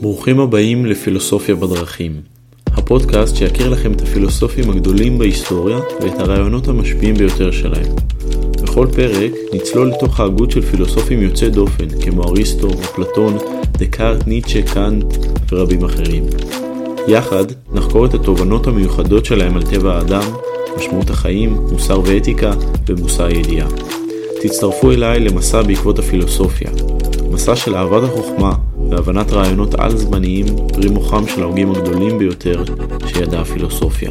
ברוכים הבאים לפילוסופיה בדרכים, הפודקאסט שיכיר לכם את הפילוסופים הגדולים בהיסטוריה ואת הרעיונות המשפיעים ביותר שלהם. בכל פרק נצלול לתוך ההגות של פילוסופים יוצאי דופן כמו אריסטו, אפלטון, דקארט, ניטשה, קאנט ורבים אחרים. יחד נחקור את התובנות המיוחדות שלהם על טבע האדם, משמעות החיים, מוסר ואתיקה ומושא הידיעה. תצטרפו אליי למסע בעקבות הפילוסופיה, מסע של אהבת החוכמה והבנת רעיונות על-זמניים פרי מוחם של ההוגים הגדולים ביותר שידעה הפילוסופיה.